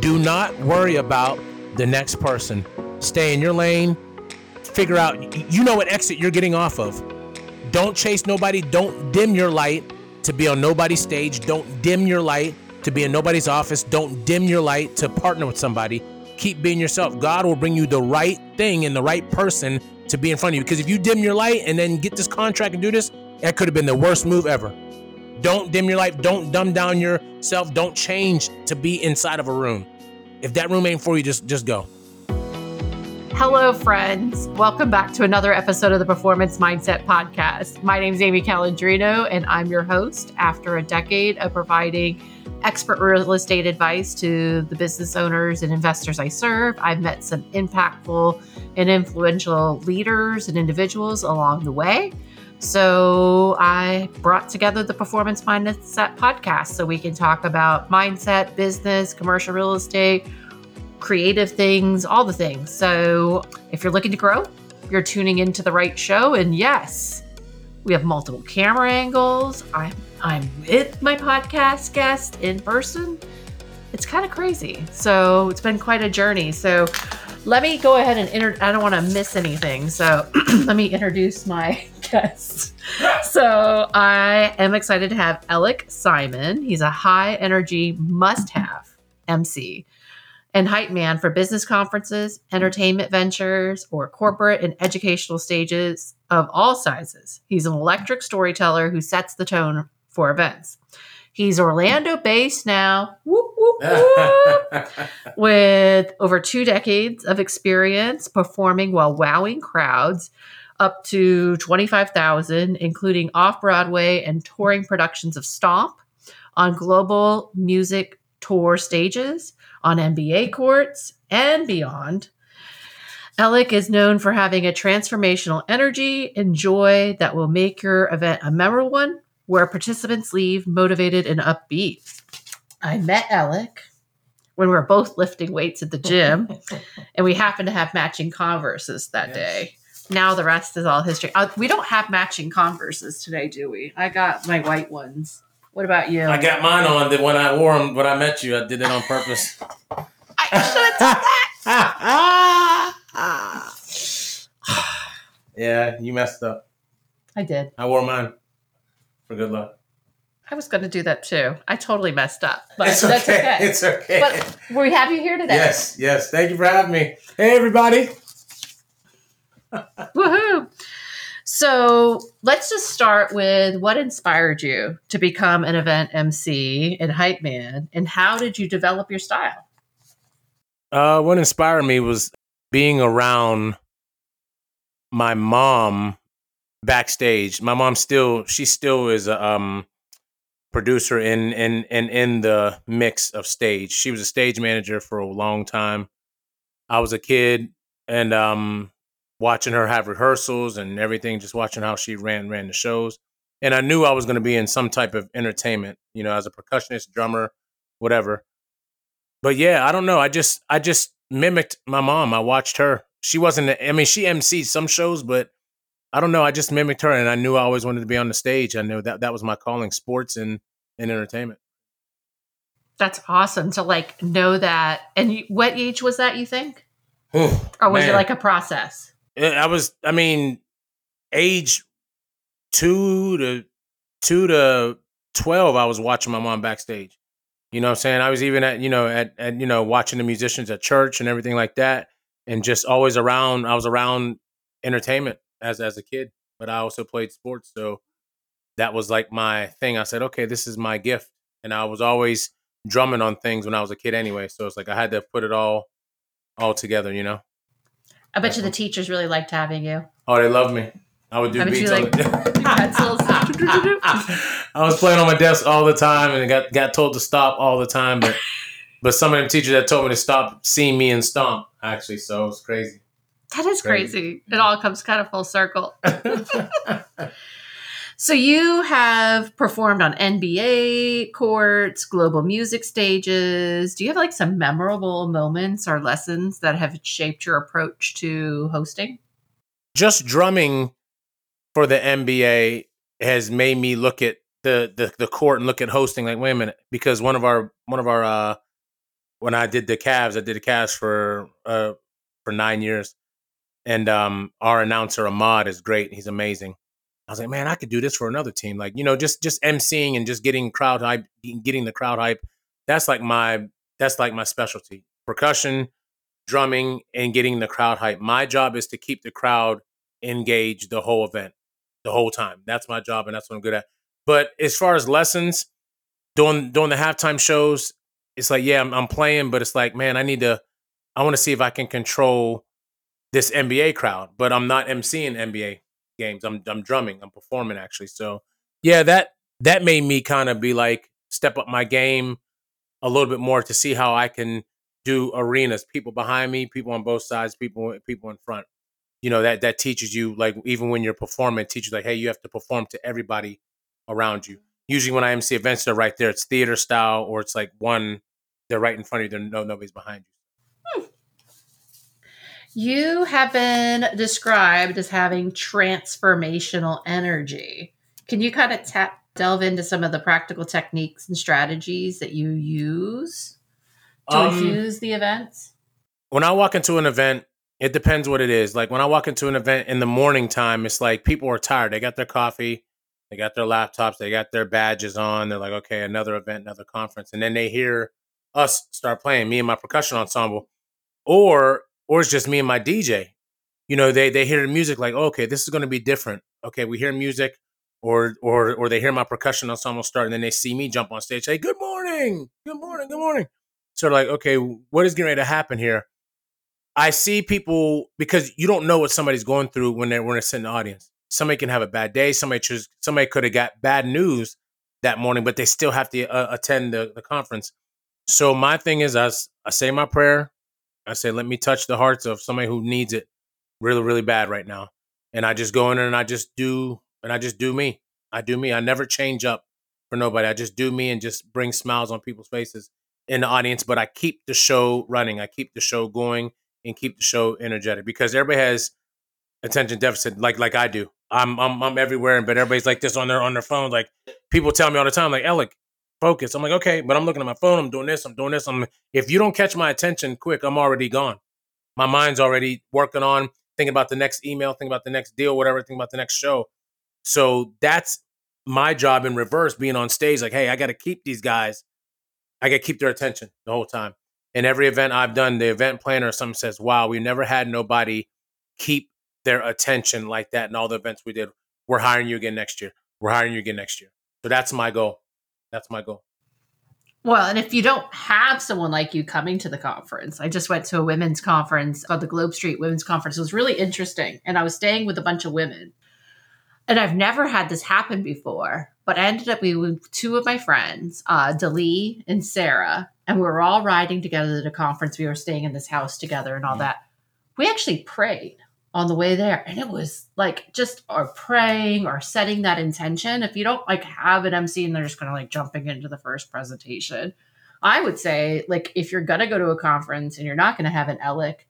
Do not worry about the next person. Stay in your lane. Figure out, you know what exit you're getting off of. Don't chase nobody. Don't dim your light to be on nobody's stage. Don't dim your light to be in nobody's office. Don't dim your light to partner with somebody. Keep being yourself. God will bring you the right thing and the right person to be in front of you. Because if you dim your light and then get this contract and do this, that could have been the worst move ever. Don't dim your light. Don't dumb down yourself. Don't change to be inside of a room. If that room ain't for you, just just go. Hello, friends. Welcome back to another episode of the Performance Mindset Podcast. My name is Amy Calandrino, and I'm your host. After a decade of providing expert real estate advice to the business owners and investors I serve, I've met some impactful and influential leaders and individuals along the way. So I brought together the Performance Mindset podcast so we can talk about mindset, business, commercial real estate, creative things, all the things. So if you're looking to grow, you're tuning into the right show. And yes, we have multiple camera angles. I'm I'm with my podcast guest in person. It's kind of crazy. So it's been quite a journey. So let me go ahead and inter- I don't want to miss anything. So let me introduce my guest. So I am excited to have Elec Simon. He's a high energy must have MC and hype man for business conferences, entertainment ventures, or corporate and educational stages of all sizes. He's an electric storyteller who sets the tone for events. He's Orlando based now, whoop, whoop, whoop, with over two decades of experience performing while wowing crowds up to 25,000, including off Broadway and touring productions of Stomp on global music tour stages, on NBA courts, and beyond. Elec is known for having a transformational energy and joy that will make your event a memorable one where participants leave motivated and upbeat. I met Elec when we were both lifting weights at the gym, and we happened to have matching Converses that yes. day. Now the rest is all history. Uh, we don't have matching Converses today, do we? I got my white ones. What about you? I got mine on. That when I wore them when I met you, I did it on purpose. I should have done that. yeah, you messed up. I did. I wore mine for good luck. I was going to do that too. I totally messed up, but it's that's okay. okay. It's okay. But we have you here today. Yes, yes. Thank you for having me. Hey, everybody. Woohoo! So let's just start with what inspired you to become an event MC and hype man, and how did you develop your style? Uh, what inspired me was being around my mom backstage. My mom still, she still is a um, producer in in in in the mix of stage. She was a stage manager for a long time. I was a kid, and um, watching her have rehearsals and everything, just watching how she ran ran the shows. And I knew I was going to be in some type of entertainment, you know, as a percussionist, drummer, whatever. But yeah, I don't know. I just I just mimicked my mom. I watched her. She wasn't. I mean, she emceed some shows, but I don't know. I just mimicked her, and I knew I always wanted to be on the stage. I knew that that was my calling, sports and and entertainment. That's awesome to like know that. And you, what age was that? You think, or was man. it like a process? Eh, I was, I mean, age two to two to twelve, I was watching my mom backstage. You know what I'm saying? I was even at, you know, at, at you know, watching the musicians at church and everything like that. And just always around I was around entertainment as as a kid. But I also played sports. So that was like my thing. I said, okay, this is my gift. And I was always drumming on things when I was a kid anyway. So it's like I had to put it all all together, you know? I bet you the teachers really liked having you. Oh, they love me. I would do beats. Like, I was playing on my desk all the time and got got told to stop all the time, but but some of them teachers that told me to stop seeing me and stomp actually, so it was crazy. That is crazy. crazy. It all comes kind of full circle. So you have performed on NBA courts, global music stages. Do you have like some memorable moments or lessons that have shaped your approach to hosting? Just drumming for the NBA has made me look at the, the the court and look at hosting like wait a minute because one of our one of our uh when I did the Cavs, I did the Cavs for uh for nine years, and um our announcer Ahmad is great. He's amazing. I was like, man, I could do this for another team. Like, you know, just just emceeing and just getting crowd hype, getting the crowd hype. That's like my that's like my specialty. Percussion, drumming, and getting the crowd hype. My job is to keep the crowd engaged the whole event, the whole time. That's my job, and that's what I'm good at. But as far as lessons, doing doing the halftime shows, it's like, yeah, I'm, I'm playing, but it's like, man, I need to. I want to see if I can control this NBA crowd, but I'm not emceeing NBA games. I'm I'm drumming. I'm performing actually. So yeah, that that made me kind of be like step up my game a little bit more to see how I can do arenas. People behind me, people on both sides, people people in front. You know that that teaches you like even when you're performing, teaches like hey, you have to perform to everybody around you. Mm-hmm. Usually when I MC events, they're right there. It's theater style, or it's like one they're right in front of you. They're no nobody's behind you. You have been described as having transformational energy. Can you kind of tap, delve into some of the practical techniques and strategies that you use to um, infuse the events? When I walk into an event, it depends what it is. Like when I walk into an event in the morning time, it's like people are tired. They got their coffee, they got their laptops, they got their badges on. They're like, okay, another event, another conference. And then they hear us start playing, me and my percussion ensemble. Or or it's just me and my DJ. You know, they they hear music like, oh, okay, this is going to be different. Okay, we hear music, or or or they hear my percussion ensemble start, and then they see me jump on stage. Hey, good morning, good morning, good morning. So like, okay, what is getting ready to happen here? I see people because you don't know what somebody's going through when they're when they're sitting in the audience. Somebody can have a bad day. Somebody choose, somebody could have got bad news that morning, but they still have to uh, attend the, the conference. So my thing is, I, I say my prayer, I say, let me touch the hearts of somebody who needs it really, really bad right now. And I just go in and I just do, and I just do me. I do me. I never change up for nobody. I just do me and just bring smiles on people's faces in the audience. But I keep the show running. I keep the show going and keep the show energetic because everybody has attention deficit like like I do. I'm I'm I'm everywhere, but everybody's like this on their on their phone. Like people tell me all the time, like Elec, focus. I'm like, okay, but I'm looking at my phone. I'm doing this. I'm doing this. I'm if you don't catch my attention quick, I'm already gone. My mind's already working on thinking about the next email, thinking about the next deal, whatever, thinking about the next show. So that's my job in reverse, being on stage. Like, hey, I got to keep these guys. I got to keep their attention the whole time. In every event I've done, the event planner or something says, "Wow, we never had nobody keep their attention like that." in all the events we did, we're hiring you again next year. We're hiring you again next year. So that's my goal. That's my goal. Well, and if you don't have someone like you coming to the conference, I just went to a women's conference called the Globe Street Women's Conference. It was really interesting. And I was staying with a bunch of women. And I've never had this happen before, but I ended up with two of my friends, uh, Dalee and Sarah, and we were all riding together to the conference. We were staying in this house together and all mm-hmm. that. We actually prayed on the way there and it was like just or praying or setting that intention. If you don't like have an mc and they're just kind of like jumping into the first presentation i would say like if you're gonna go to a conference and you're not gonna have an Elec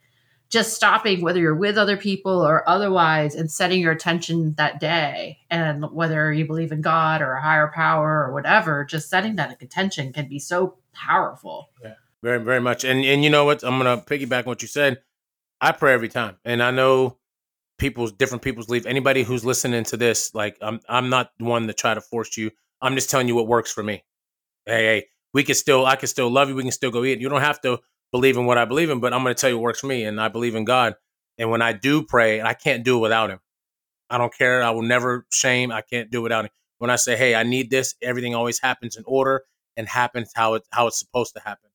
just stopping whether you're with other people or otherwise and setting your attention that day. And whether you believe in god or a higher power or whatever just setting that intention can be so powerful. Yeah very very much. And and you know what? I'm gonna piggyback on what you said I pray every time, and I know people's different people's leave. Anybody who's listening to this, like I'm, I'm not one to try to force you. I'm just telling you what works for me. Hey, hey, we can still, I can still love you. We can still go eat. You don't have to believe in what I believe in, but I'm going to tell you what works for me, and I believe in God. And when I do pray, I can't do it without Him. I don't care. I will never shame. I can't do it without Him. When I say, "Hey, I need this," everything always happens in order and happens how it how it's supposed to happen.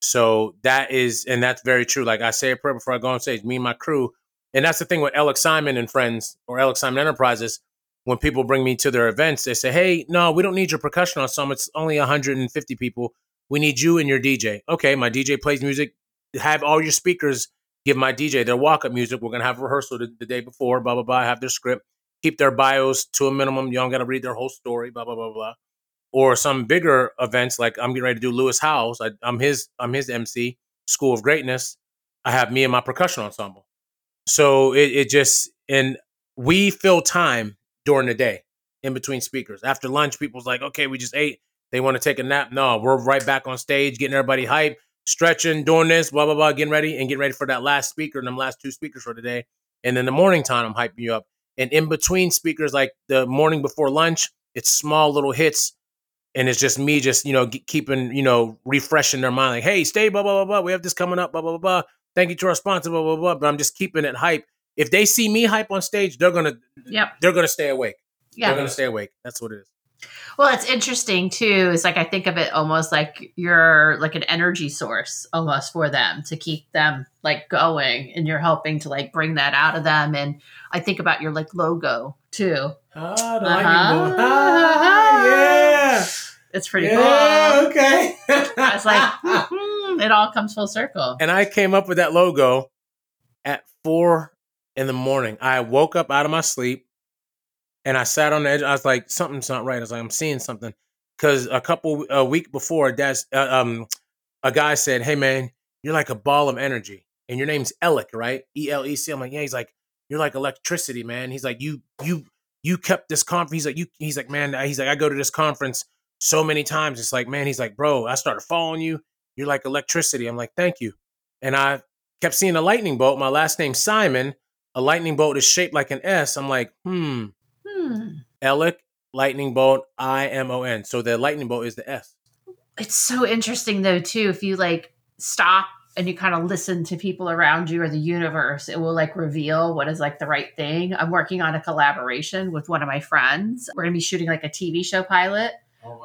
So that is, and that's very true. Like I say a prayer before I go on stage, me and my crew. And that's the thing with Elec Simon and friends or Elec Simon Enterprises. When people bring me to their events, they say, Hey, no, we don't need your percussion ensemble. It's only 150 people. We need you and your DJ. Okay, my DJ plays music. Have all your speakers give my DJ their walk up music. We're going to have rehearsal the, the, day before, blah, blah, blah. Have their script. Keep their bios to a minimum. You don't got to read their whole story, blah, blah, blah, blah or some bigger events like I'm getting ready to do Lewis Howes. I, am his I'm his MC, School of Greatness. I have me and my percussion ensemble. So it, it just and we fill time during the day in between speakers. After lunch, people's like, okay, we just ate. They want to take a nap. No, we're right back on stage, getting everybody hyped. stretching, doing this, blah blah blah, getting ready and getting ready for that last speaker and them last two speakers for today. And in the morning time, I'm hyping you up. And in between speakers, like the morning before lunch, it's small little hits, and it's just me, just you know, keeping you know, refreshing their mind. Like, hey, stay, blah blah blah blah. We have this coming up, blah blah blah blah. Thank you to our sponsor, blah blah blah. But I'm just keeping it hype. If they see me hype on stage, they're gonna, Yep. they're gonna stay awake. Yeah. They're gonna stay awake. That's what it is. Well, it's interesting too. Is like I think of it almost like you're like an energy source almost for them to keep them like going, and you're helping to like bring that out of them. And I think about your like logo too. Ah, the Uh-huh. lightning bolt. Ah, yeah. It's pretty yeah, cool. okay. I was like, hmm, it all comes full circle. and I came up with that logo at four in the morning. I woke up out of my sleep and I sat on the edge. I was like, something's not right. I was like, I'm seeing something. Because a couple, a week before, that's, uh, um, a guy said, Hey, man, you're like a ball of energy. And your name's Elec, right? E L E C. I'm like, Yeah. He's like, You're like electricity, man. He's like, You, you, you kept this conference. He's like, You, he's like, Man, he's like, I go to this conference so many times. It's like, man, he's like, Bro, I started following you. You're like electricity. I'm like, Thank you. And I kept seeing a lightning bolt. My last name's Simon. A lightning bolt is shaped like an S. I'm like, hmm, Hmm. Elec, lightning bolt, I M O N. So the lightning bolt is the S. It's so interesting though too. If you like stop and you kind of listen to people around you or the universe, it will like reveal what is like the right thing. I'm working on a collaboration with one of my friends. We're gonna be shooting like a TV show pilot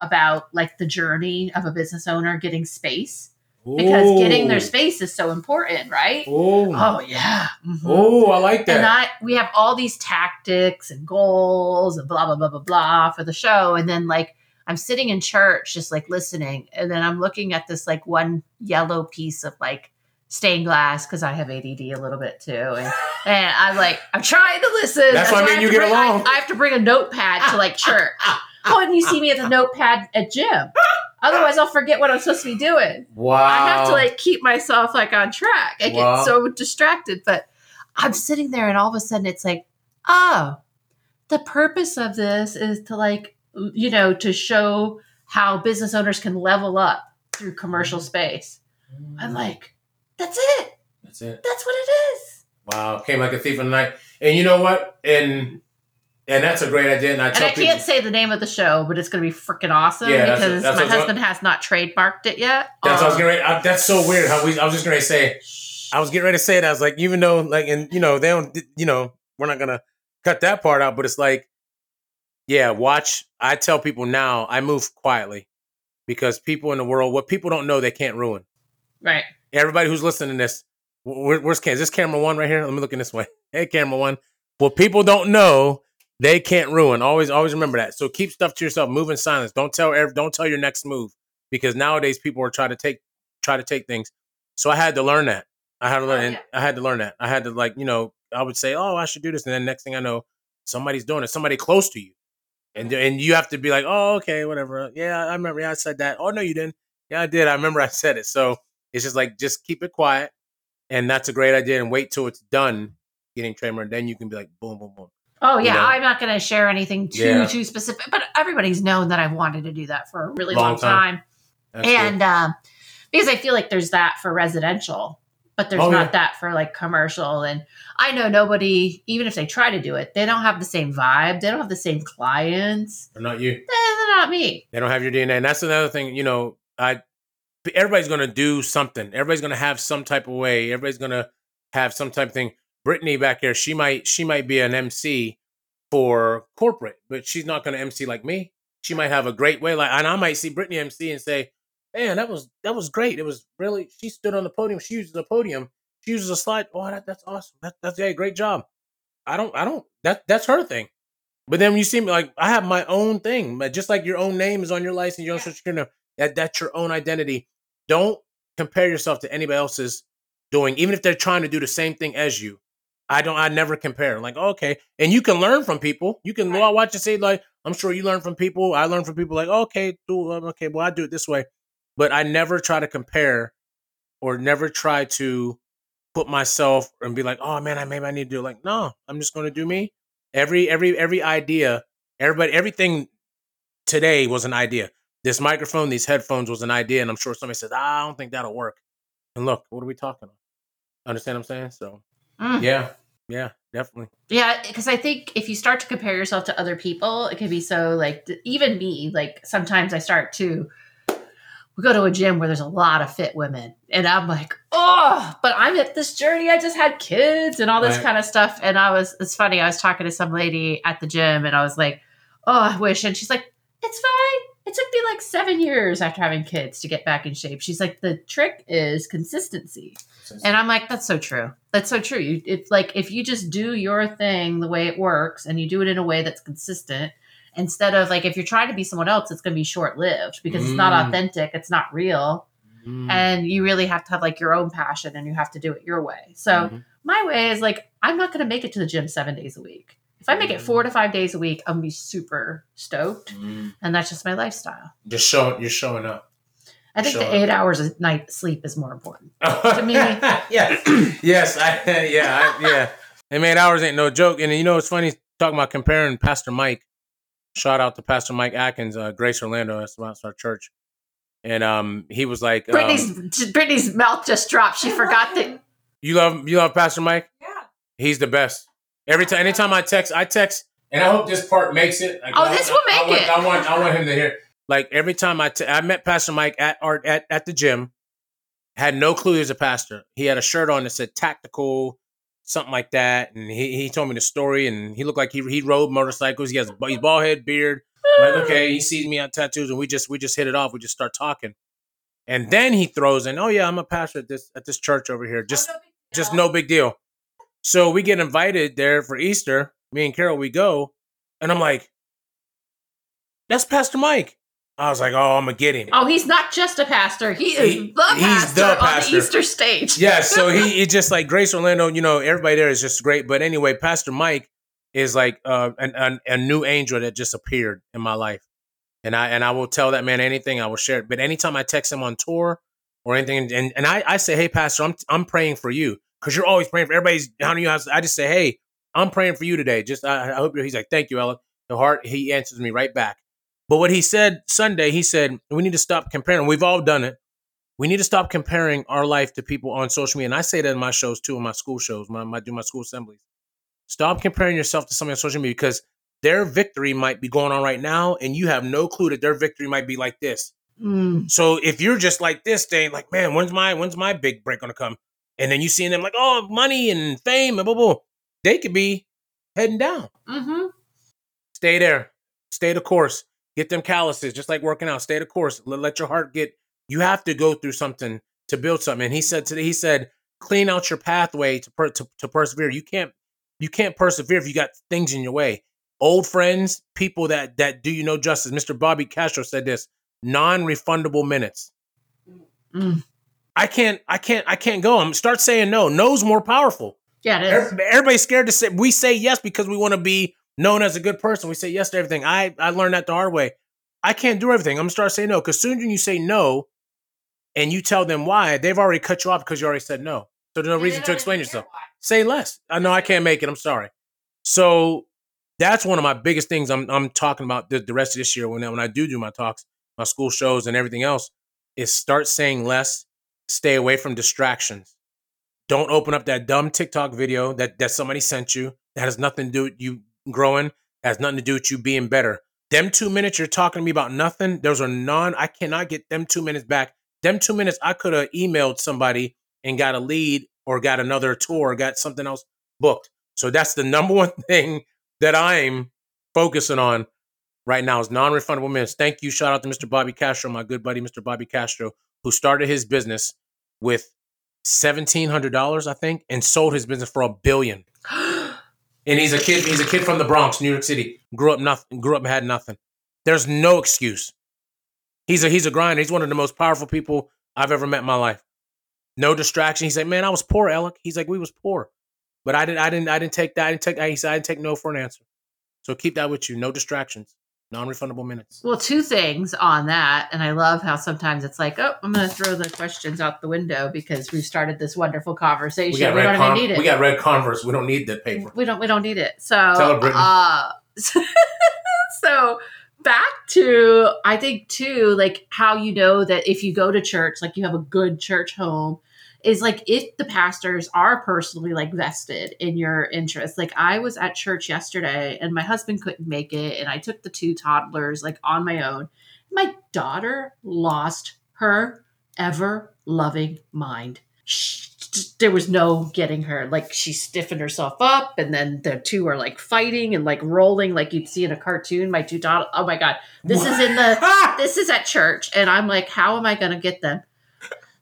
about like the journey of a business owner getting space because getting their space is so important, right? Oh, Oh yeah. Mhm. oh, I like that. And. I we have all these tactics and goals and blah blah blah blah blah for the show. And then like I'm sitting in church just like listening. And then I'm looking at this like one yellow piece of like stained glass because I have ADD a little bit too. And, and I'm like, I'm trying to listen. That's why I have you get bring- I- along. I, have to bring a notepad to like ah, ah, church. Ah, Oh, and you see me at the notepad at gym. Otherwise, I'll forget what I'm supposed to be doing. wow. I have to like keep myself like on track. I Wow. get so distracted, but I'm sitting there and all of a sudden it's like, oh, the purpose of this is to like, you know, to show how business owners can level up through commercial mm-hmm. space. I'm mm. like, that's it. that's it. That's what it is. Wow, came like a thief in the night. And you know what? And and that's a great idea. And I And I people, can't say the name of the show, but it's going to be freaking awesome Yeah, that's because that's my what's on- husband has not trademarked it yet. that's what I was Um, getting ready. I, that's so weird. How we? I was just going to say. I was getting ready to say it. I was like, even though, like, and you know, they don't, you know, we're not gonna cut that part out. But it's like, yeah, watch. I tell people now, I move quietly because people in the world, what people don't know, they can't ruin. right. Everybody who's listening to this, where, where's Cam? Is this camera one right here? Let me look in this way. Hey, camera one. What people don't know, they can't ruin. Always, always remember that. So keep stuff to yourself. Move in silence. Don't tell. Don't tell your next move because nowadays people are trying to take, try to take things. So I had to learn that. I had to learn. Oh, yeah. I had to learn that. I had to like, you know, I would say, oh, I should do this, and then next thing I know, somebody's doing it. Somebody close to you, and and you have to be like, oh, okay, whatever. Yeah, I remember. Yeah, I said that. Oh no, you didn't. Yeah, I did. I remember I said it. So it's just like just keep it quiet, and that's a great idea. And wait till it's done getting trademark, then you can be like boom, boom, boom. Oh yeah, You know? I'm not going to share anything too Yeah. too specific, but everybody's known that I've wanted to do that for a really Long long, time. time, and um, because I feel like there's that for residential, but there's Oh, not yeah. that for like commercial. And I know nobody, even if they try to do it, they don't have the same vibe. They don't have the same clients. Or not you. They're not me. They don't have your DNA, and that's another thing. You know, I everybody's gonna do something. Everybody's gonna have some type of way. Everybody's gonna have some type of thing. Brittany back here, she might she might be an MC for corporate, but she's not gonna MC like me. She might have a great way, like, and I might see Brittany MC and say, "Man, that was that was great. It was really." She stood on the podium. She uses a podium. She uses a slide. Oh, that, that's awesome. That, that's yeah, great job. I don't I don't that that's her thing. But then when you see me, like I have my own thing, but just like your own name is on your license, your own social security number, that that's your own identity. Don't compare yourself to anybody else's doing, even if they're trying to do the same thing as you. I don't. I never compare. Like okay, and you can learn from people. You can Right. watch and say like, I'm sure you learn from people. I learn from people. Like okay, do okay, well I do it this way, but I never try to compare, or never try to put myself and be like, oh man, I maybe I need to do it. Like no, I'm just going to do me. Every every every idea, everybody, everything today was an idea. This microphone, these headphones was an idea, and I'm sure somebody says ah, I don't think that'll work. And look, what are we talking about? Understand what I'm saying? So Mm. yeah, yeah, definitely. Yeah, because I think if you start to compare yourself to other people, it can be so like even me. Like sometimes I start to we go to a gym where there's a lot of fit women, and I'm like, oh, but I'm at this journey. I just had kids and all this Right. kind of stuff. And I was, it's funny. I was talking to some lady at the gym, and I was like, oh, I wish. And she's like, it's fine. It took me like seven years after having kids to get back in shape. She's like, the trick is consistency. And I'm like, that's so true. That's so true. You, it's like if you just do your thing the way it works and you do it in a way that's consistent, instead of like if you're trying to be someone else, it's going to be short lived because it's not Mm. authentic, it's not real, Mm. and you really have to have like your own passion and you have to do it your way. So Mhm. my way is like I'm not going to make it to the gym seven days a week. If I make it four to five days a week, I'm gonna be super stoked, Mm. and that's just my lifestyle. just showing you're showing up. I think Sure. the eight hours a night sleep is more important. to me- yeah, yes, I, yeah, I, yeah. And man, hours ain't no joke. And you know, it's funny talking about comparing Pastor Mike. Shout out to Pastor Mike Atkins, uh, Grace Orlando. That's about our church. And um, he was like, um, Brittany's Brittany's mouth just dropped. She forgot that. "You love you love Pastor Mike? Yeah. He's the best. Every time, anytime I text, I text, and I hope this part makes it. Like, Oh, I- this will I- I make want- it. I want, I want him to hear. Like every time I, I met Pastor Mike at art at at the gym, had no clue he was a pastor. He had a shirt on that said tactical, something like that, and he, he told me the story. And he looked like he he rode motorcycles. He has he's bald head, beard. I'm like okay, he sees me on tattoos, and we just we just hit it off. We just start talking, and then he throws in, oh yeah, I'm a pastor at this at this church over here. Just just no big deal. So we get invited there for Easter. Me and Carol, we go, and I'm like, "That's Pastor Mike." I was like, "Oh, I'm gonna get him." Oh, he's not just a pastor. He is He- the he's pastor the on pastor. the Easter stage. yeah, so he it just like Grace Orlando. You know, everybody there is just great. But anyway, Pastor Mike is like uh, an, an, a new angel that just appeared in my life, and I and I will tell that man anything. I will share it. But anytime I text him on tour or anything, and and I, I say, "Hey, Pastor, I'm I'm praying for you." Because you're always praying for everybody's down you. I just say, "Hey, I'm praying for you today." Just I, I hope you're. He's like, "Thank you, Ella." The heart. He answers me right back. But what he said Sunday, he said, "We need to stop comparing. We've all done it. We need to stop comparing our life to people on social media." And I say that in my shows too, in my school shows, when I do my school assemblies. Stop comparing yourself to somebody on social media because their victory might be going on right now, and you have no clue that their victory might be like this. Mm. So if you're just like this, thing, like, man, when's my when's my big break gonna come? And then you seeing them like, oh, money and fame and blah blah. blah. They could be heading down. hmm Stay there. Stay the course. Get them calluses, just like working out. Stay the course. Let, your heart get. You have to go through something to build something. And he said today, he said, clean out your pathway to per, to, to persevere. You can't you can't persevere if you got things in your way. Old friends, people that that do you no justice. Mr. Bobby Castro said this: non-refundable minutes. Mm. I can't, I can't, I can't go. I'm start saying no. No's more powerful. Yeah, it is. Everybody's scared to say. We say yes because we want to be known as a good person. We say yes to everything. I I learned that the hard way. I can't do everything. I'm gonna start saying no because soon as you say no, and you tell them why, they've already cut you off because you already said no. So there's no reason to explain yourself. Say less. I know I can't make it. I'm sorry. So that's one of my biggest things I'm I'm talking about the, the rest of this year when I, when I do do my talks, my school shows, and everything else is start saying less. Stay away from distractions. Don't open up that dumb TikTok video that that somebody sent you that has nothing to do with you growing. Has nothing to do with you being better. Them two minutes you're talking to me about nothing. Those are non. I cannot get them two minutes back. Them two minutes I could have emailed somebody and got a lead or got another tour, or got something else booked. So that's the number one thing that I'm focusing on right now is non-refundable minutes. Thank you. Shout out to Mr. Bobby Castro, my good buddy, Mr. Bobby Castro, who started his business with seventeen hundred dollars, I think, and sold his business for a billion. And he's a kid. He's a kid from the Bronx, New York City. Grew up nothing. Grew up had nothing. There's no excuse. He's a he's a grinder. He's one of the most powerful people I've ever met in my life. No distraction. He's like, man, I was poor, Elec. He's like, we was poor, but I didn't. I didn't. I didn't take that. I didn't take. He said, I didn't take no for an answer. So keep that with you. No distractions. Non-refundable minutes. Well, two things on that. And I love how sometimes it's like, oh, I'm going to throw the questions out the window because we've started this wonderful conversation. We We, got don't red. even Con- need it. we got red Converse. We don't need the paper. we don't we don't need it. So uh so back to I think too, like how you know that if you go to church, like you have a good church home, is like if the pastors are personally like vested in your interests. Like I was at church yesterday and my husband couldn't make it, and I took the two toddlers like on my own. My daughter lost her ever loving mind. She, there was no getting her. Like she stiffened herself up, and then the two are like fighting and like rolling, like you'd see in a cartoon. My two daughters. Oh my god, this what? is in the. this is at church, and I'm like, how am I going to get them?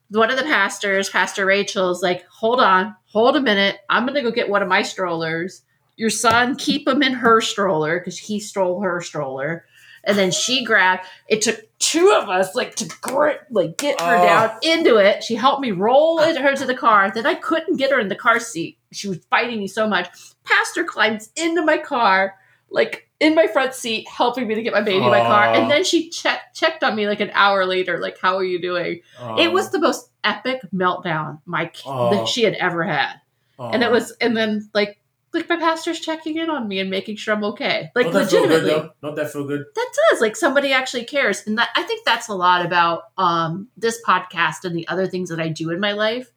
One of the pastors, Pastor Rachel's like, hold on, hold a minute. I'm going to go get one of my strollers. Your son, keep him in her stroller because he stole her stroller. And then she grabbed. It took two of us like to grip, like get her oh. down into it. She helped me roll her to the car. Then I couldn't get her in the car seat. She was fighting me so much. Pastor climbs into my car, like in my front seat, helping me to get my baby in my car. And then she checked checked on me like an hour later, like, "How are you doing?" It was the most epic meltdown my that she had ever had. And it was, and then like like my pastor's checking in on me and making sure I'm okay. Like Don't legitimately. That Don't that feel good? That does. Like somebody actually cares. And that I think that's a lot about um this podcast and the other things that I do in my life.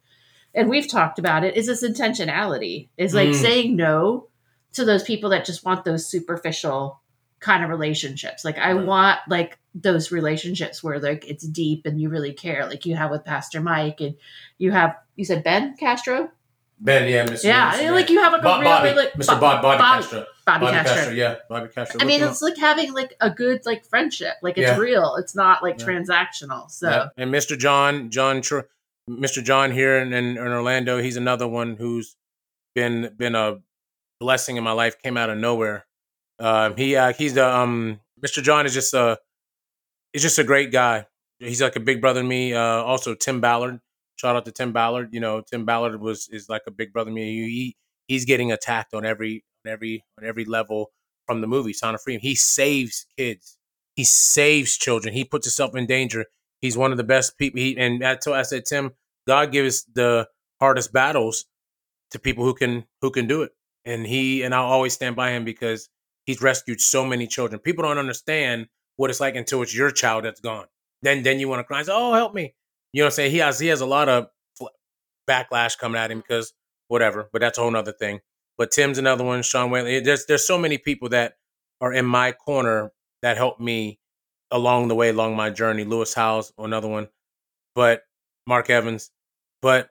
And we've talked about it, is this intentionality. Is like mm. saying no to those people that just want those superficial kind of relationships. Like I right. want like those relationships where like it's deep and you really care, like you have with Pastor Mike and you have you said Ben Castro? Ben, yeah, Mr. Yeah, Mr. like you have like a Bob, real, Bobby, like, Mr. Bob, Bobby, Bobby Castro. Bobby, Bobby Castro. Castro. yeah, Bobby Castro. I mean, it's like having like a good like friendship. Like it's Yeah. real. It's not like Yeah. transactional. So Yeah. And Mr. John, John, Mr. John here in, in, in Orlando, he's another one who's been been a blessing in my life. Came out of nowhere. Um, he uh, he's the um, Mr. John is just a he's just a great guy. He's like a big brother to me. Uh, also Tim Ballard. Shout out to Tim Ballard. You know, Tim Ballard was is like a big brother to me. He he's getting attacked on every on every on every level from the movie Sound of Freedom. He saves kids. He saves children. He puts himself in danger. He's one of the best people. He, and I why I said, Tim, God gives the hardest battles to people who can who can do it. And he and I'll always stand by him because he's rescued so many children. People don't understand what it's like until it's your child that's gone. Then then you want to cry and say, "Oh, help me!" You know what I'm saying? He has he has a lot of backlash coming at him mm-hmm. because whatever, but that's a whole nother thing. But Tim's another one, Sean Whaley. There's there's so many people that are in my corner that helped me along the way, along my journey. Lewis Howes, another one. But Mark Evans. But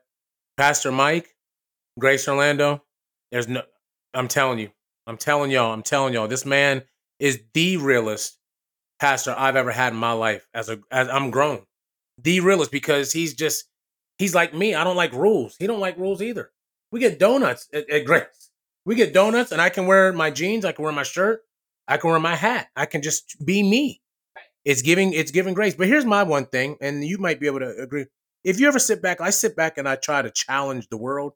Pastor Mike, Grace Orlando, there's no I'm telling you, I'm telling y'all, I'm telling y'all, this man is the realest pastor I've ever had in my life as a as I'm grown the realist because he's just he's like me. I don't like rules. He don't like rules either. We get donuts at, at Grace. We get donuts, and I can wear my jeans. I can wear my shirt. I can wear my hat. I can just be me. It's giving it's giving grace. But here's my one thing, and you might be able to agree. If you ever sit back, I sit back and I try to challenge the world.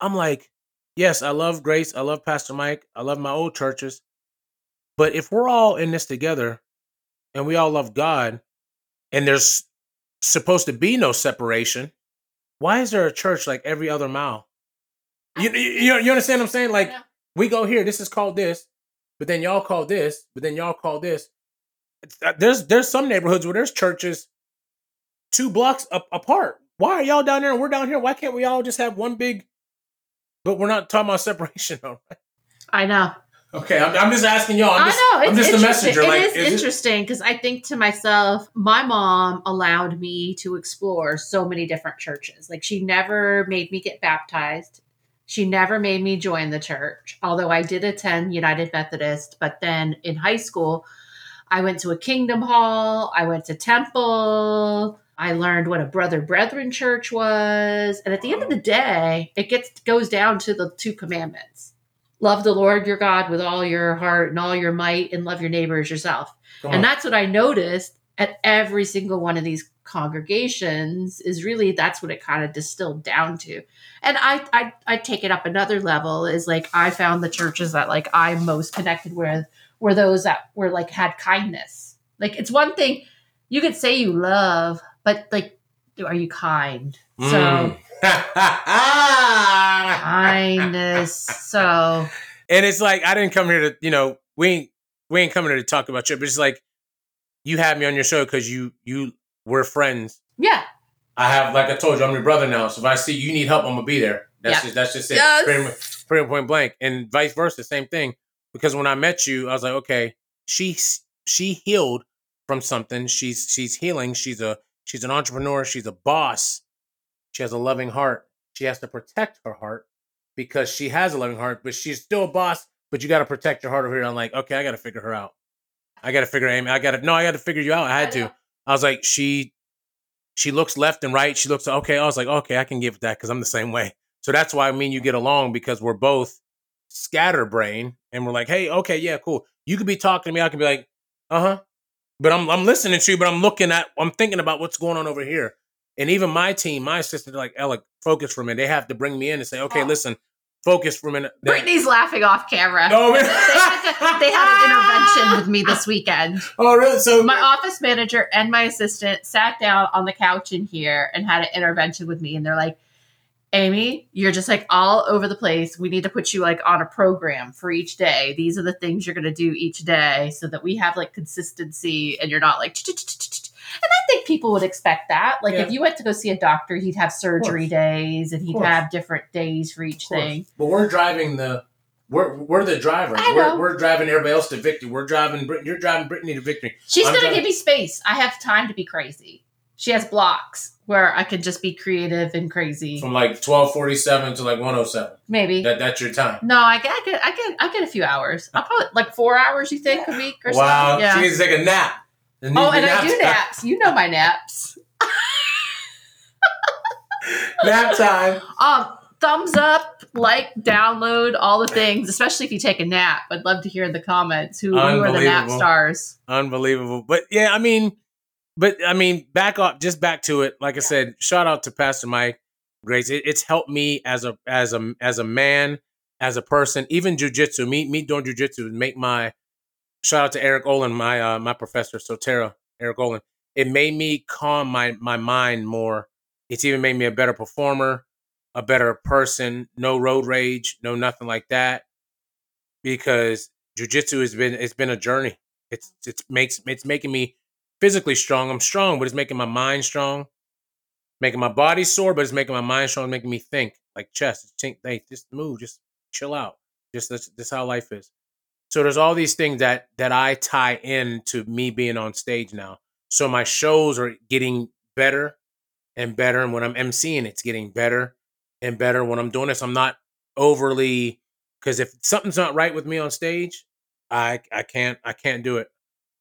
I'm like, yes, I love grace. I love Pastor Mike. I love my old churches. But if we're all in this together and we all love God, and there's supposed to be no separation. Why is there a church like every other mile? You, you, you understand what I'm saying? Like, yeah. we go here, this is called this, but then y'all call this, but then y'all call this. Uh, there's there's some neighborhoods where there's churches two blocks apart. Why are y'all down there and we're down here? Why can't we all just have one big? But we're not talking about separation. Right? I know. Okay, I'm, I'm, just asking y'all. I'm just, I know. I'm just a messenger. It like, is, is interesting because I think to myself, my mom allowed me to explore so many different churches. Like she never made me get baptized. She never made me join the church, although I did attend United Methodist. But then in high school, I went to a Kingdom Hall. I went to Temple. I learned what a brother brethren church was. And at the end of the day, it gets goes down to the two commandments love the Lord your God with all your heart and all your might and love your neighbor as yourself. And that's what I noticed at every single one of these congregations is really that's what it kind of distilled down to. And I I I take it up another level is like I found the churches that like I'm most connected with were those that were like had kindness. Like it's one thing you could say you love, but like are you kind? Mm. So kindness. So and it's like I didn't come here to, you know, we ain't we ain't coming here to talk about you, but it's like you had me on your show because you you we're friends. Yeah. I have, like I told you, I'm your brother now. So if I see you need help, I'm gonna be there. That's Yeah. just that's just it. Yes. Pretty, pretty point blank, and vice versa, same thing. Because when I met you, I was like, okay, she's she healed from something. She's she's healing. She's a she's an entrepreneur. She's a boss. She has a loving heart. She has to protect her heart because she has a loving heart, but she's still a boss. But you got to protect your heart over here. I'm like, okay, I got to figure her out. I got to figure Amy. I got to no, I got to figure you out. I had to. I was like, she she looks left and right. She looks okay. I was like, okay, I can give that because I'm the same way. So that's why I mean you get along because we're both scatterbrain and we're like, hey, okay, yeah, cool. You could be talking to me, I can be like, uh huh. But I'm I'm listening to you, but I'm looking at I'm thinking about what's going on over here. And even my team, my assistant, like Ella, focus for a minute. They have to bring me in and say, okay, Oh. listen, focus for a minute. They- Brittany's laughing off camera. No, they, had they had an intervention with me this weekend. oh, really? So My office manager and my assistant sat down on the couch in here and had an intervention with me, and they're like, Amy, you're just like all over the place. We need to put you like on a program for each day. These are the things you're going to do each day so that we have like consistency and you're not like, and I think people would expect that. Like Yeah. if you went to go see a doctor, he'd have surgery days and he'd have different days for each thing. But we're driving the we're we're the drivers. I know. We're, we're driving everybody else to victory. We're driving Brit- you're driving Brittany to victory. She's going to give me space. I have time to be crazy. She has blocks where I could just be creative and crazy. From like twelve forty seven to like one oh seven. Maybe. That that's your time. no, I get, I get, I get, I get a few hours. I'll probably like four hours. You think a week or Wow. something? Yeah. She needs to take a nap. Oh, to be and I do time. naps. You know my naps. nap time. Um, thumbs up, like, download, all the things. Especially if you take a nap. I'd love to hear in the comments who, who are the nap stars. Unbelievable. But yeah, I mean, but I mean, back up, just back to it. Like I said, shout out to Pastor Mike Grace. It, it's helped me as a as a as a man, as a person, even jujitsu. Me me doing jujitsu make my shout out to Eric Olin, my uh my professor, Sotera, Eric Olin. It made me calm my my mind more. It's even made me a better performer, a better person. No road rage, no nothing like that. Because jujitsu has been it's been a journey. It's it's makes it's making me physically strong. I'm strong, but it's making my mind strong, making my body sore, but it's making my mind strong, making me think like chess. Think, hey, just move, just chill out. Just that's this how life is. So there's all these things that that I tie in to me being on stage now. So my shows are getting better and better, and when I'm emceeing, it's getting better and better. When I'm doing this, I'm not overly because if something's not right with me on stage, I I can't I can't do it.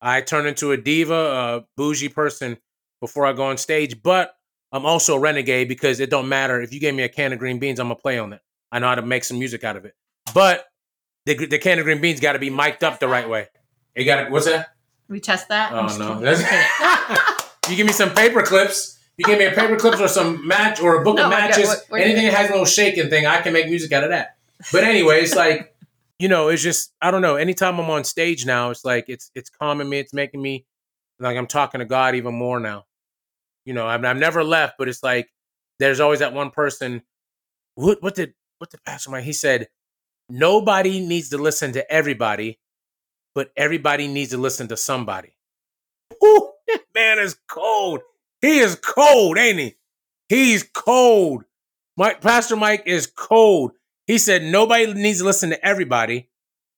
I turn into a diva, a bougie person before I go on stage, but I'm also a renegade because it don't matter if you gave me a can of green beans, I'm gonna play on it. I know how to make some music out of it, but the the can of green beans got to be mic'd up the right way. You got to what's that? We test that. Oh no! You give me some paper clips. You give me a paper clips or some match or a book No, of matches. what- anything that has a little shaking thing, I can make music out of that. But anyway, it's like you know, it's just I don't know. Anytime I'm on stage now, it's like it's it's calming me. It's making me like I'm talking to God even more now. You know, I've, I've never left, but it's like there's always that one person. What what did what did Pastor Mike? He said nobody needs to listen to everybody, but everybody needs to listen to somebody. Ooh, man is cold. He is cold, ain't he? He's cold. Mike, Pastor Mike is cold. He said nobody needs to listen to everybody,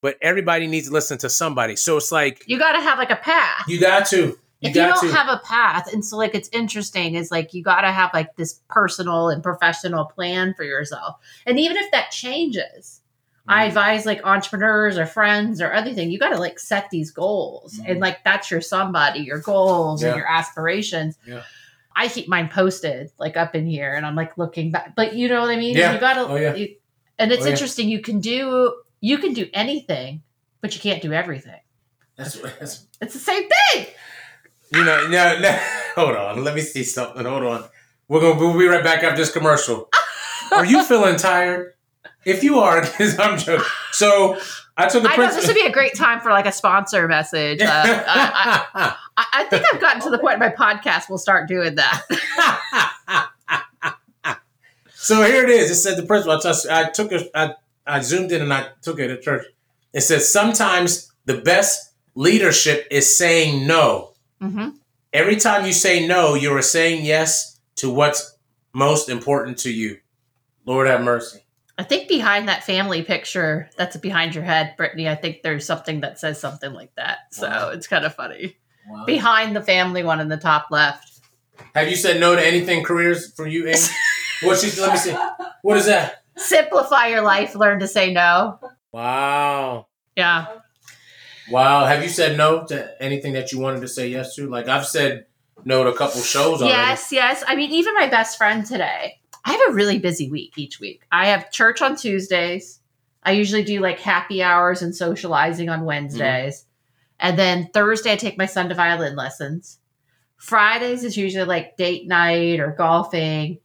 but everybody needs to listen to somebody. So it's like You got to have like a path. you got to. You if you don't to. have a path and so like it's interesting is like you got to have like this personal and professional plan for yourself and even if that changes i Mhm. advise like entrepreneurs or friends or anything you got to like set these goals Mhm. and like that's your somebody your goals Yeah. and your aspirations Yeah. i keep mine posted like up in here and i'm like looking back but you know what i mean Yeah. you gotta Oh, yeah. you- and it's Oh, yeah. interesting you can do you can do anything but you can't do everything That's, that's it's the same thing you know. No, no. Hold on. Let me see something. Hold on. We're gonna we'll be right back after this commercial. Are you feeling tired? If you are, because I'm joking. So I took the I know this would be a great time for like a sponsor message. Uh, I, I, I, I think I've gotten to the point in my podcast will start doing that. So here it is. It said the principal. I, just, I took it. I, I zoomed in and I took it at church. It says sometimes the best leadership is saying no. hmm Every time you say no, you are saying yes to what's most important to you. Lord have mercy. I think behind that family picture that's behind your head, Brittany, I think there's something that says something like that. So Wow. it's kind of funny. Behind the family one in the top left. Have you said no to anything careers for you, Amy? What's she, let me see. What is that? Simplify your life, learn to say no. Wow. Yeah. Wow. Have you said no to anything that you wanted to say yes to? Like I've said no to a couple shows already. Yes, yes. I mean, even my best friend today. I have a really busy week each week. I have church on Tuesdays. I usually do like happy hours and socializing on Wednesdays. Mm-hmm. And then Thursday, I take my son to violin lessons. Fridays is usually like date night or golfing.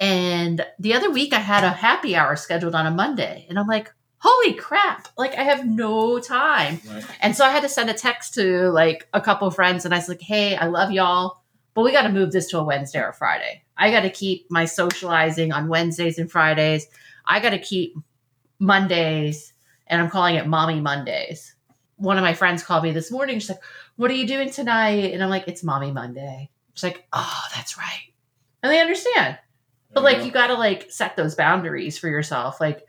And the other week, I had a happy hour scheduled on a Monday. And I'm like, holy crap. Like, I have no time. Right. And so I had to send a text to like a couple of friends and I was like, hey, I love y'all, but we got to move this to a Wednesday or Friday. I got to keep my socializing on Wednesdays and Fridays. I got to keep Mondays, and I'm calling it Mommy Mondays. One of my friends called me this morning. She's like, what are you doing tonight? And I'm like, it's Mommy Monday. She's like, oh, that's right. And they understand. But like you got to like set those boundaries for yourself. Like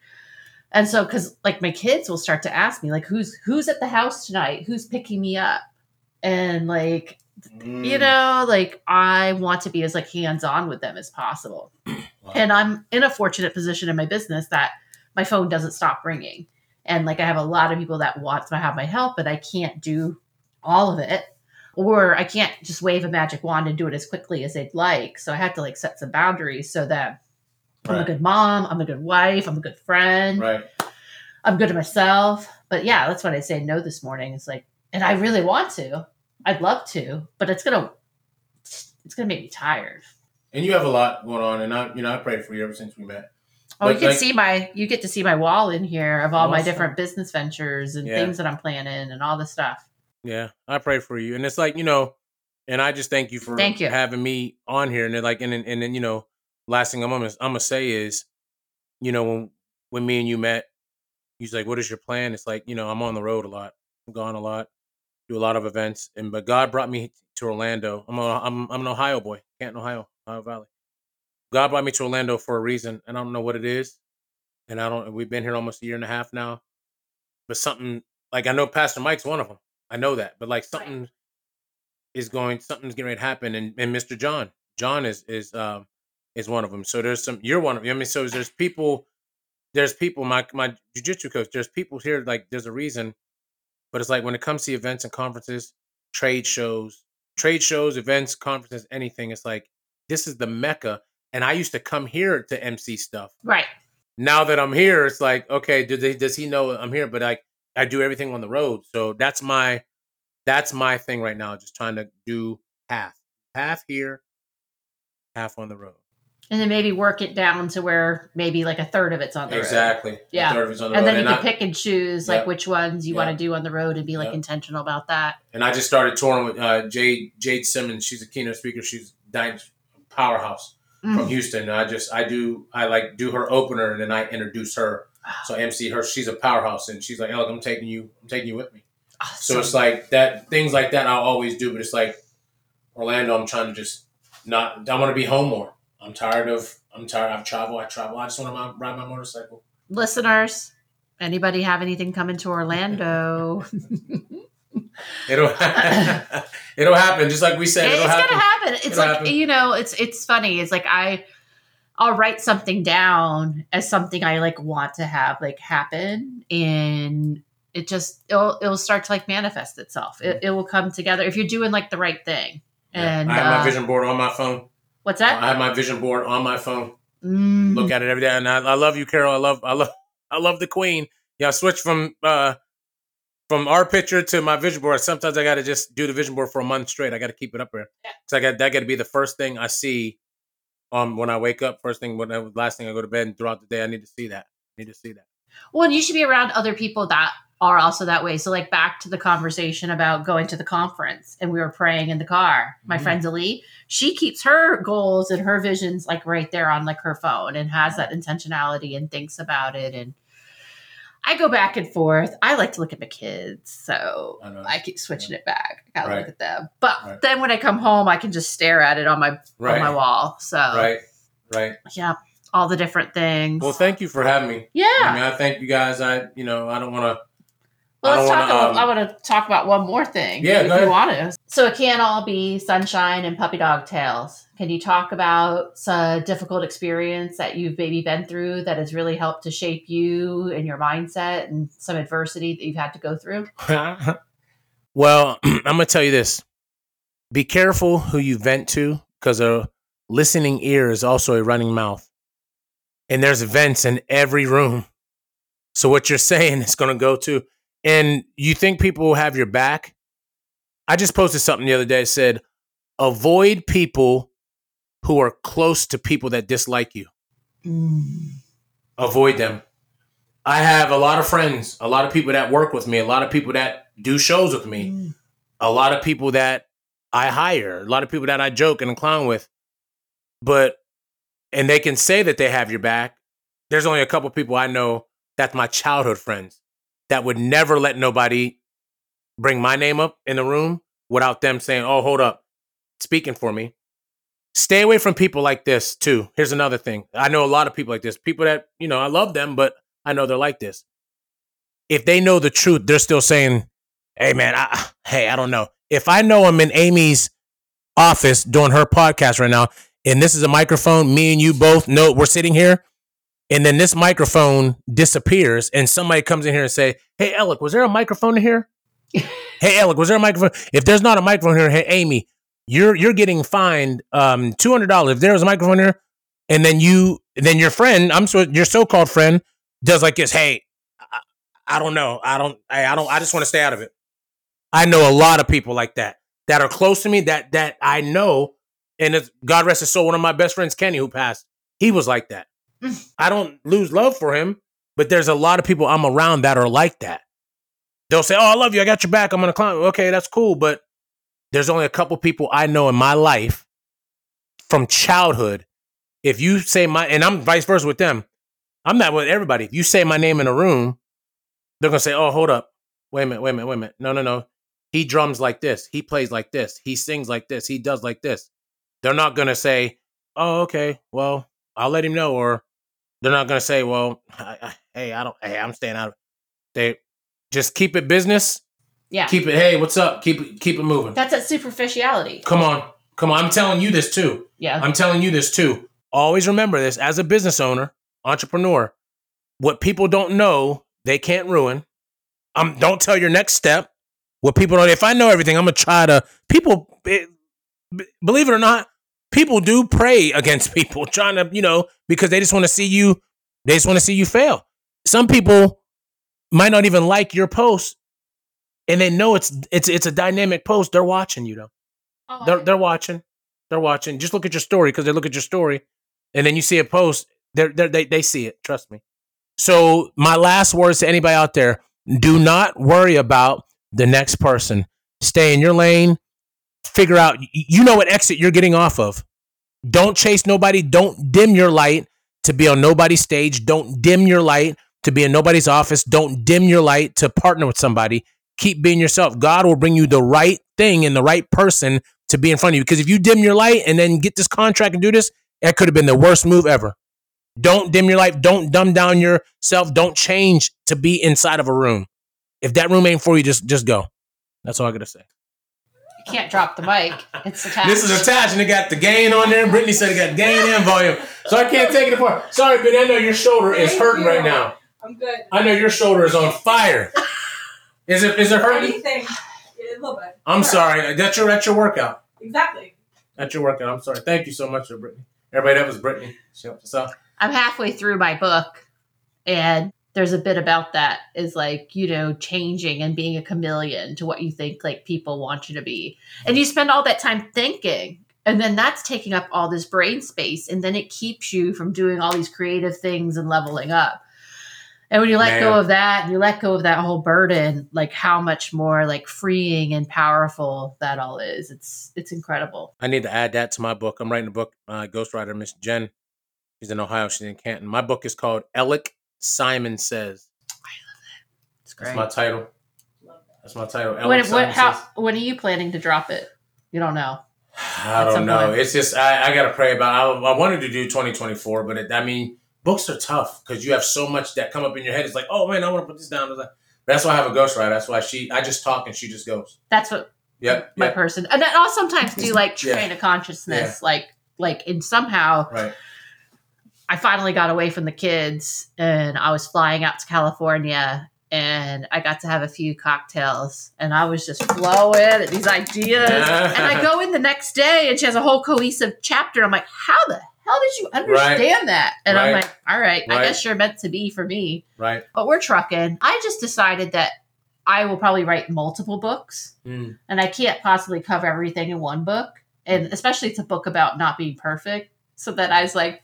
and so cuz like my kids will start to ask me like who's who's at the house tonight? Who's picking me up? And like Mm. you know, like I want to be as like hands-on with them as possible. Wow. And I'm in a fortunate position in my business that my phone doesn't stop ringing. And like I have a lot of people that want to have my help, but I can't do all of it. Or I can't just wave a magic wand and do it as quickly as they'd like. So I have to like set some boundaries so that I'm a good mom, I'm a good wife, I'm a good friend, Right. I'm good to myself. But yeah, that's what I say no this morning. It's like, and I really want to. I'd love to, but it's gonna it's gonna make me tired. And you have a lot going on, and I, you know, I prayed for you ever since we met. Oh, But, you can like- see my you get to see my wall in here of all my different business ventures and Yeah. things that I'm planning and all the stuff. Yeah, I pray for you, and it's like you know, and I just thank you for Thank you. having me on here, and then like, and then, and then you know, last thing I'm gonna I'm gonna say is, you know, when when me and you met, he's like, "What is your plan?" It's like you know, I'm on the road a lot, I'm gone a lot, do a lot of events, and but God brought me to Orlando. I'm a, I'm I'm an Ohio boy, Canton, Ohio, Ohio Valley. God brought me to Orlando for a reason, and I don't know what it is, and I don't. We've been here almost a year and a half now, but something like I know Pastor Mike's one of them. I know that, but like something is going, something's getting ready to happen, and, and Mr. John, John is is um is one of them. So there's some. You're one of them. I mean, so there's people. There's people. My my jujitsu coach. There's people here. Like there's a reason, but it's like when it comes to events and conferences, trade shows, trade shows, events, conferences, anything. It's like this is the mecca. And I used to come here to MC stuff Right. now that I'm here, it's like, okay, do they, does he know I'm here? But like, I do everything on the road, so that's my that's my thing right now. Just trying to do half, half here, half on the road. And then maybe work it down to where maybe like a third of it's on the road. Exactly. A Yeah. third of it's on the And road. then you and, can I, pick and choose Yeah. like which ones you Yeah. want to do on the road and be like Yeah. intentional about that. and I just started touring with uh, Jade Jade Simmons. She's a keynote speaker. She's dying powerhouse from Mm. Houston. I just I do I like do her opener and then I introduce her. So MC her. She's a powerhouse and she's like, "Look, I'm taking you. I'm taking you with me." So it's like that things like that I'll always do, but it's like Orlando, I'm trying to just not I want to be home more. I'm tired of I'm tired. I've traveled, I travel. I just want to ride my motorcycle. listeners, anybody have anything coming to Orlando? It'll it'll happen. Just like we said, it'll it's happen. gonna happen. It's It'll like happen. you know, it's it's funny. It's like I I'll write something down as something I like want to have like happen and it just it'll it'll start to like manifest itself. It, it will come together if you're doing like the right thing. Yeah. And I have my uh, vision board on my phone. what's that? I have my vision board on my phone. Mm, Look at it every day, and I, I love you, Carol. I love I love I love the Queen. Yeah, I switched from uh from our picture to my vision board. Sometimes I got to just do the vision board for a month straight. I got to keep it up there. Yeah. So I got that got to be the first thing I see um when I wake up. First thing when I, last thing I go to bed, and throughout the day, I need to see that. I need to see that. Well, and you should be around other people that are also that way. So, like back to the conversation about going to the conference, and we were praying in the car. My Mhm. friend Ali, she keeps her goals and her visions like right there on like her phone, and has that intentionality and thinks about it. And I go back and forth. I like to look at my kids, so I. I, keep switching it back. I gotta Right. look at them. But Right. then when I come home, I can just stare at it on my Right. on my wall. So Right. Right. yeah, all the different things. Well, thank you for having me. yeah. I mean, I thank you guys. I, you know, I don't want to. Well, let's talk. wanna, about, um, I want to talk about one more thing. Yeah, if you want to. So it can't all be sunshine and puppy dog tails. Can you talk about some difficult experience that you've maybe been through that has really helped to shape you and your mindset, and some adversity that you've had to go through? well, I'm gonna tell you this: be careful who you vent to, because a listening ear is also a running mouth, and there's vents in every room. So what you're saying is gonna go to, and you think people will have your back. I just posted something the other day. Said, avoid people who are close to people that dislike you. Mm. avoid them. I have a lot of friends, a lot of people that work with me, a lot of people that do shows with me, mm. a lot of people that I hire, a lot of people that I joke and clown with. But and they can say that they have your back. There's only a couple people I know that's my childhood friends that would never let nobody bring my name up in the room without them saying, "Oh, hold up, speaking for me." Stay away from people like this too. Here's another thing. I know a lot of people like this. People that, you know, I love them, but I know they're like this. If they know the truth, they're still saying, "Hey man, I, hey, I don't know." If I know I'm in Amy's office doing her podcast right now, and this is a microphone, me and you both know we're sitting here, and then this microphone disappears, and somebody comes in here and say, "Hey, Elec, was there a microphone in here?" hey, Elec, was there a microphone? If there's not a microphone here, hey, Amy, you're you're getting fined um two hundred dollars. If there was a microphone here, and then you, then your friend, I'm so your so-called friend, does like this. Hey, I, I don't know. I don't. I, I don't. I just want to stay out of it. I know a lot of people like that that are close to me that that I know, and it's, God rest his soul. One of my best friends, Kenny, who passed, he was like that. I don't lose love for him, but there's a lot of people I'm around that are like that. They'll say, "Oh, I love you. I got your back. I'm gonna climb." Okay, that's cool, but there's only a couple people I know in my life from childhood. If you say my, and I'm vice versa with them, I'm not with everybody. If you say my name in a room, they're gonna say, "Oh, hold up, wait a minute, wait a minute, wait a minute. No, no, no. He drums like this. He plays like this. He sings like this. He does like this." They're not gonna say, "Oh, okay, well, I'll let him know," or they're not gonna say, "Well, I, I, hey, I don't, hey, I'm staying out." of They just keep it business. Yeah, Keep it. Hey, what's up? Keep it. Keep it moving. that's that superficiality. Come on, come on. I'm telling you this too. Yeah, I'm telling you this too. Always remember this as a business owner, entrepreneur. What people don't know, they can't ruin. Um, don't tell your next step. What people don't. If I know everything, I'm gonna try to. People, b- believe it or not, people do pray against people, trying to, you know, because they just want to see you. They just want to see you fail. Some people might not even like your post, and they know it's it's it's a dynamic post. They're watching you though. Oh, They're they're watching. They're watching. Just look at your story because they look at your story, and then you see a post. They're, they're, they they see it. Trust me. So my last words to anybody out there: Do not worry about the next person. Stay in your lane. Figure out. You know what exit you're getting off of. Don't chase nobody. Don't dim your light to be on nobody's stage. Don't dim your light to be in nobody's office. Don't dim your light to partner with somebody. Keep being yourself. God will bring you the right thing and the right person to be in front of you. Because if you dim your light and then get this contract and do this, that could have been the worst move ever. Don't dim your light. Don't dumb down yourself. Don't change to be inside of a room. If that room ain't for you, just just go. That's all I gotta say. you can't drop the mic. It's attached. This is attached and it got the gain on there. Brittany said it got gain and volume. So I can't take it apart. Sorry, but I know your shoulder is hurting you. right now. I'm good. I know your shoulder is on fire. Is it is it hurting? Anything. A little bit. I'm Sure. sorry. That's your that's your workout. Exactly. That's your workout. I'm sorry. Thank you so much, Brittany. Everybody, that was Brittany. She helped us out. I'm halfway through my book, and there's a bit about that is like you know changing and being a chameleon to what you think like people want you to be, and you spend all that time thinking, and then that's taking up all this brain space, and then it keeps you from doing all these creative things and leveling up. And when you let go of that, and you let go of that whole burden, like how much more like freeing and powerful that all is. It's it's incredible. I need to add that to my book. I'm writing a book. Uh, Ghostwriter Miss Jen. She's in Ohio. She's in Canton. My book is called Elec Simon Says. It's great. That's my title. That's my title. when, Elec what, how, says- when are you planning to drop it? You don't know. I don't know. point? It's just I, I got to pray about. I, I wanted to do 2024, but it, I mean, books are tough because you have so much that come up in your head. It's like, oh man, I want to put this down. It's like- That's why I have a ghostwriter. That's why she. I just talk and she just goes. That's what Yep. my yep person, and then I'll sometimes do like Yeah. train of consciousness, like like and somehow right. I finally got away from the kids and I was flying out to California and I got to have a few cocktails and I was just flowing at these ideas. and I go in the next day and she has a whole cohesive chapter. I'm like, how the hell did you understand that? And I'm like, all right, I guess you're meant to be for me. Right. But we're trucking. I just decided that I will probably write multiple books Mm. and I can't possibly cover everything in one book. And especially it's a book about not being perfect. So that I was like,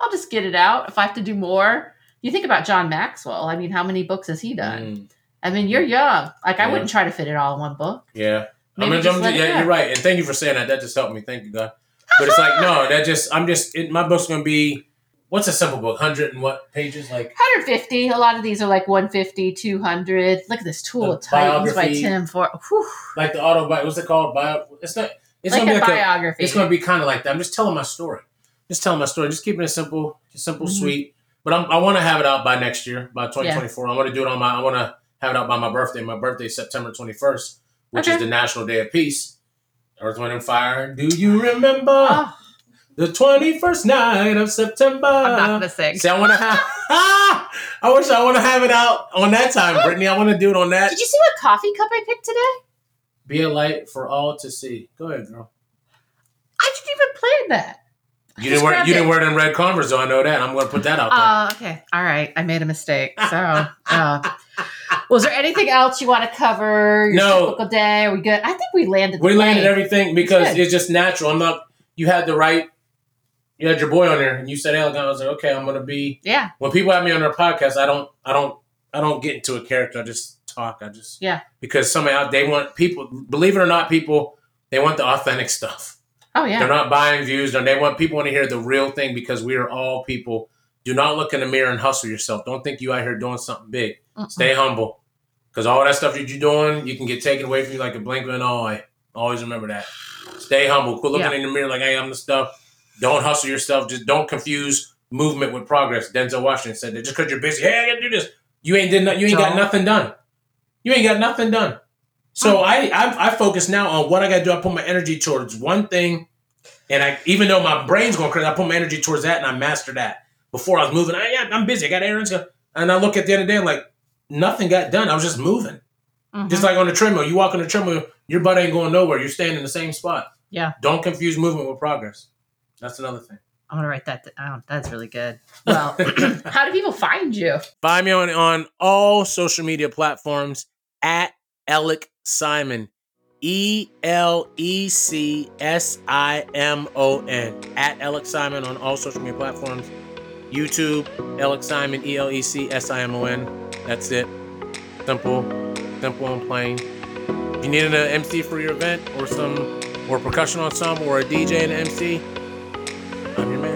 I'll just get it out. If I have to do more, you think about John Maxwell. I mean, how many books has he done? Mm. I mean, you're young. Like, I wouldn't try to fit it all in one book. Yeah. Maybe I'm, just I'm, yeah, you're right, and thank you for saying that. That just helped me. Thank you, God. But it's like no, that just I'm just it, my book's gonna be what's a simple book? Hundred and what pages? Like 150. A lot of these are like 150, 200. Look at this Tool of Titans by. Tim Ford. Whew. like the auto what's it called? Bio. It's not. It's like gonna a be like a, biography. It's going to be kind of like that. I'm just telling my story. Just telling my story. Just keeping it simple, simple, Mhm. sweet. But I'm, I want to have it out by next year, by 2024. I want to do it on my. I want to have it out by my birthday. My birthday is September 21st, which Okay. is the National Day of Peace. Earth, Wind, and Fire. Do you remember Oh, the 21st night of September? I'm not to sing. See, I want to have. Ah, I wish I want to have it out on that time, Brittany. I want to do it on that. Did you see what coffee cup I picked today? Be a light for all to see. Go ahead, girl. I didn't even plan that. You didn't wear. You it. didn't wear them red Converse, though. I know that. I'm going to put that out there. Uh, okay. All right. I made a mistake. So, uh, was there anything else you want to cover? Your No. typical day. Are we good? I think we landed. The We landed plane. everything because Good. it's just natural. I'm not. You had the right. You had your boy on there, and you said Elegant. I was like, okay, I'm gonna be. Yeah. When people have me on their podcast, I don't. I don't. I don't get into a character. I just talk. I just. Yeah. Because somehow they want people. Believe it or not, people they want the authentic stuff. Oh yeah. They're not buying views. and They want people want to hear the real thing because we are all people. Do not look in the mirror and hustle yourself. Don't think you out here doing something big. Mm-mm. Stay humble. Because all that stuff that you're doing, you can get taken away from you like a blink of an eye. Always remember that. Stay humble. Quit looking Yeah. in the mirror like, hey, I'm the stuff. Don't hustle yourself. Just don't confuse movement with progress. Denzel Washington said that just because you're busy, hey, I gotta do this. You ain't did no, you ain't got Don't. nothing done. You ain't got nothing done. So I, I I focus now on what I gotta do. I put my energy towards one thing, and I even though my brain's going crazy, I put my energy towards that and I master that. Before I was moving, I, yeah, I'm busy. I got errands, to- and I look at the end of the day, I'm like nothing got done. I was just moving. Mhm. Just like on the treadmill, you walk on the treadmill, your butt ain't going nowhere. You're staying in the same spot. Yeah. Don't confuse movement with progress. That's another thing. I'm gonna write that down. That's really good. Well, how do people find you? Find me on, on all social media platforms at Elec Simon. E L E C S I M O N. At Elec Simon on all social media platforms. YouTube, Elec Simon, E L E C S I M O N. That's it. Simple, simple and plain. If you need an MC for your event or some or percussion ensemble or a DJ and MC, I'm your man.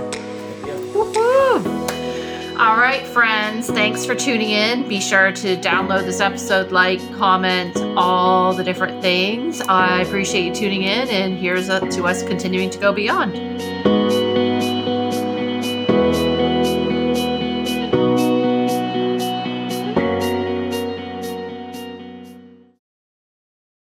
All right, friends. Thanks for tuning in. Be sure to download this episode, like, comment, all the different things. I appreciate you tuning in, and here's to us continuing to go beyond.